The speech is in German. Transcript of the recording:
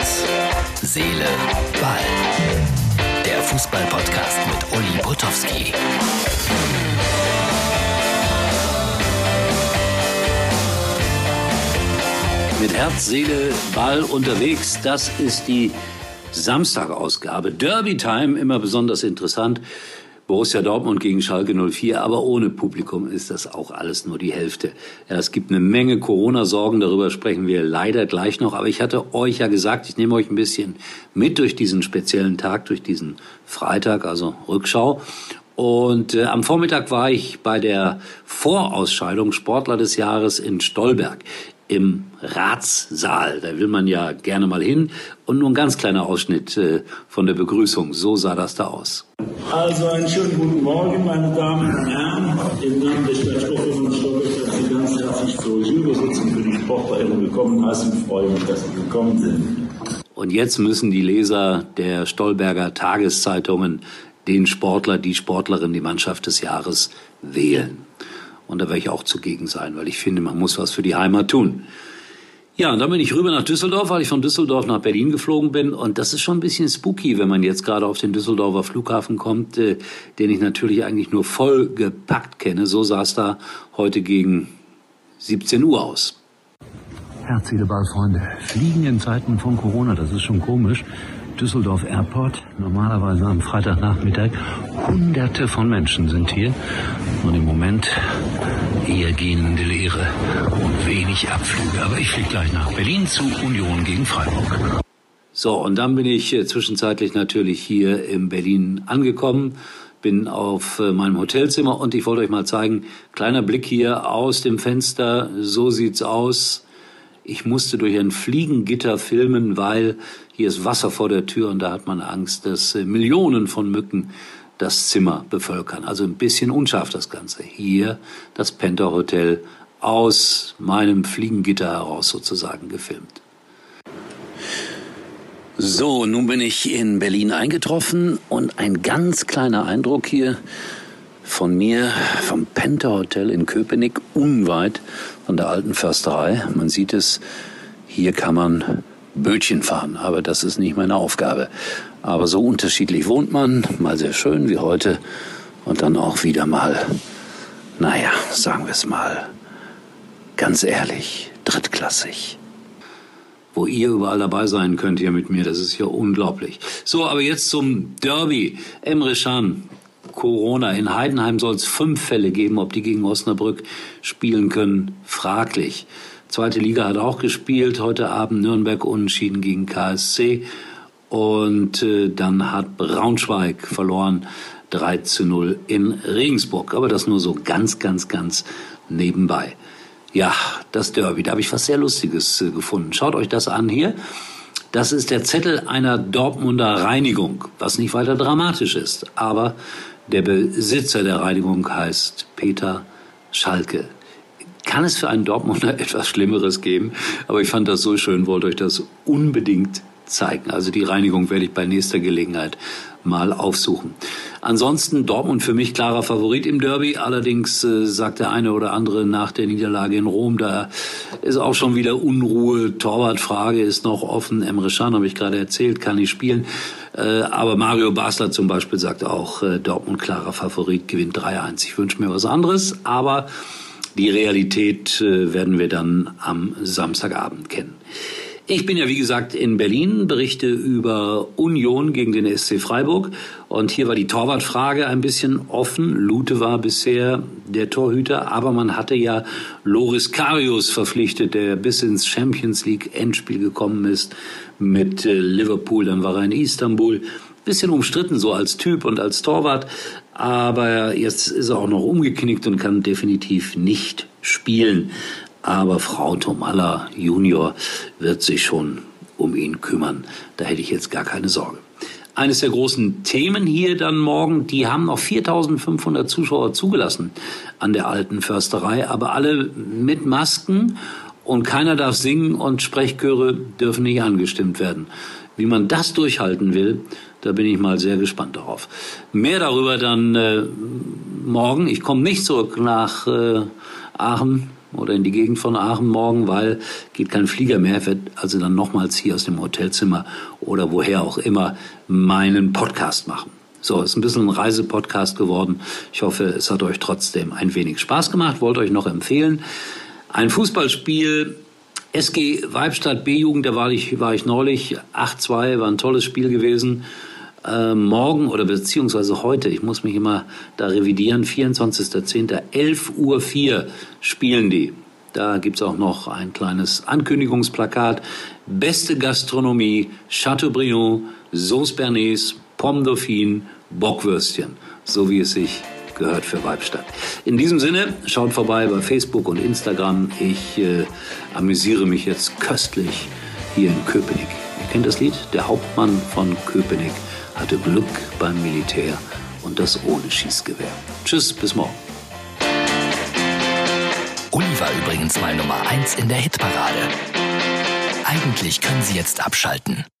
Herz, Seele, Ball. Der Fußball-Podcast mit Uli Potowski. Mit Herz, Seele, Ball unterwegs. Das ist die Samstagausgabe. Derby Time, immer besonders interessant. Borussia Dortmund gegen Schalke 04, aber ohne Publikum ist das auch alles nur die Hälfte. Ja, es gibt eine Menge Corona-Sorgen, darüber sprechen wir leider gleich noch, aber ich hatte euch ja gesagt, ich nehme euch ein bisschen mit durch diesen speziellen Tag, durch diesen Freitag, also Rückschau. Und äh, am Vormittag war ich bei der Vorausscheidung Sportler des Jahres in Stolberg im Ratssaal. Da will man ja gerne mal hin. Und nur ein ganz kleiner Ausschnitt äh, von der Begrüßung. So sah das da aus. Also einen schönen guten Morgen, meine Damen und Herren. Im Namen der Stadt Stockholm und Stolberg Sie ganz herzlich zur Jury-Sitzung für die Sportverehrung willkommen heißen. Ich freue mich, dass Sie gekommen sind. Und jetzt müssen die Leser der Stolberger Tageszeitungen den Sportler, die Sportlerin, die Mannschaft des Jahres wählen. Und da werde ich auch zugegen sein, weil ich finde, man muss was für die Heimat tun. Ja, und dann bin ich rüber nach Düsseldorf, weil ich von Düsseldorf nach Berlin geflogen bin. Und das ist schon ein bisschen spooky, wenn man jetzt gerade auf den Düsseldorfer Flughafen kommt, äh, den ich natürlich eigentlich nur voll gepackt kenne. So sah es da heute gegen 17 Uhr aus. Herzliche Ballfreunde, Fliegen in Zeiten von Corona, das ist schon komisch. Düsseldorf Airport, normalerweise am Freitagnachmittag. Hunderte von Menschen sind hier und im Moment eher gähnende Leere und wenig Abflüge. Aber ich fliege gleich nach Berlin zu Union gegen Freiburg. So, und dann bin ich äh, zwischenzeitlich natürlich hier in Berlin angekommen, bin auf äh, meinem Hotelzimmer und ich wollte euch mal zeigen, kleiner Blick hier aus dem Fenster, so sieht's aus. Ich musste durch ein Fliegengitter filmen, weil hier ist Wasser vor der Tür und da hat man Angst, dass äh, Millionen von Mücken das Zimmer bevölkern. Also ein bisschen unscharf das Ganze. Hier das Penta Hotel aus meinem Fliegengitter heraus sozusagen gefilmt. So, nun bin ich in Berlin eingetroffen und ein ganz kleiner Eindruck hier von mir vom Penta Hotel in Köpenick, unweit von der alten Försterei. Man sieht es, hier kann man Bötchen fahren, aber das ist nicht meine Aufgabe. Aber so unterschiedlich wohnt man, mal sehr schön wie heute und dann auch wieder mal, naja, sagen wir es mal, ganz ehrlich, drittklassig. Wo ihr überall dabei sein könnt hier mit mir, das ist ja unglaublich. So, aber jetzt zum Derby. Emre Can, Corona. In Heidenheim soll es fünf Fälle geben, ob die gegen Osnabrück spielen können, fraglich. Zweite Liga hat auch gespielt. Heute Abend Nürnberg unentschieden gegen KSC. Und äh, dann hat Braunschweig verloren 3 zu 0 in Regensburg. Aber das nur so ganz, ganz, ganz nebenbei. Ja, das Derby, da habe ich was sehr Lustiges äh, gefunden. Schaut euch das an hier. Das ist der Zettel einer Dortmunder Reinigung, was nicht weiter dramatisch ist. Aber der Besitzer der Reinigung heißt Peter Schalke kann es für einen Dortmunder etwas Schlimmeres geben. Aber ich fand das so schön, wollte euch das unbedingt zeigen. Also die Reinigung werde ich bei nächster Gelegenheit mal aufsuchen. Ansonsten Dortmund für mich klarer Favorit im Derby. Allerdings äh, sagt der eine oder andere nach der Niederlage in Rom, da ist auch schon wieder Unruhe. Torwartfrage ist noch offen. Emre Can habe ich gerade erzählt, kann nicht spielen. Äh, aber Mario Basler zum Beispiel sagt auch, äh, Dortmund klarer Favorit, gewinnt 3-1. Ich wünsche mir was anderes, aber die Realität äh, werden wir dann am Samstagabend kennen. Ich bin ja, wie gesagt, in Berlin, berichte über Union gegen den SC Freiburg. Und hier war die Torwartfrage ein bisschen offen. Lute war bisher der Torhüter, aber man hatte ja Loris Karius verpflichtet, der bis ins Champions League Endspiel gekommen ist mit äh, Liverpool. Dann war er in Istanbul. Bisschen umstritten so als Typ und als Torwart. Aber jetzt ist er auch noch umgeknickt und kann definitiv nicht spielen. Aber Frau Tomalla Junior wird sich schon um ihn kümmern. Da hätte ich jetzt gar keine Sorge. Eines der großen Themen hier dann morgen, die haben noch 4500 Zuschauer zugelassen an der alten Försterei, aber alle mit Masken und keiner darf singen und Sprechchöre dürfen nicht angestimmt werden. Wie man das durchhalten will, da bin ich mal sehr gespannt darauf. Mehr darüber dann äh, morgen. Ich komme nicht zurück nach äh, Aachen, oder in die Gegend von Aachen morgen, weil geht kein Flieger mehr, wird also dann nochmals hier aus dem Hotelzimmer oder woher auch immer meinen Podcast machen. So, ist ein bisschen ein Reisepodcast geworden. Ich hoffe, es hat euch trotzdem ein wenig Spaß gemacht. Wollte euch noch empfehlen. Ein Fußballspiel SG Weibstadt B-Jugend, da war ich, war ich neulich. 8-2, war ein tolles Spiel gewesen. Äh, morgen oder beziehungsweise heute, ich muss mich immer da revidieren, 24.10. 11.04 Uhr spielen die. Da gibt's auch noch ein kleines Ankündigungsplakat. Beste Gastronomie, Chateaubriand, Sauce Bernays, Pomme Dauphine, Bockwürstchen, so wie es sich gehört für Weibstadt. In diesem Sinne, schaut vorbei bei Facebook und Instagram. Ich äh, amüsiere mich jetzt köstlich hier in Köpenick. Ihr kennt das Lied? Der Hauptmann von Köpenick hatte Glück beim Militär und das ohne Schießgewehr. Tschüss, bis morgen. Uli war übrigens mal Nummer 1 in der Hitparade. Eigentlich können Sie jetzt abschalten.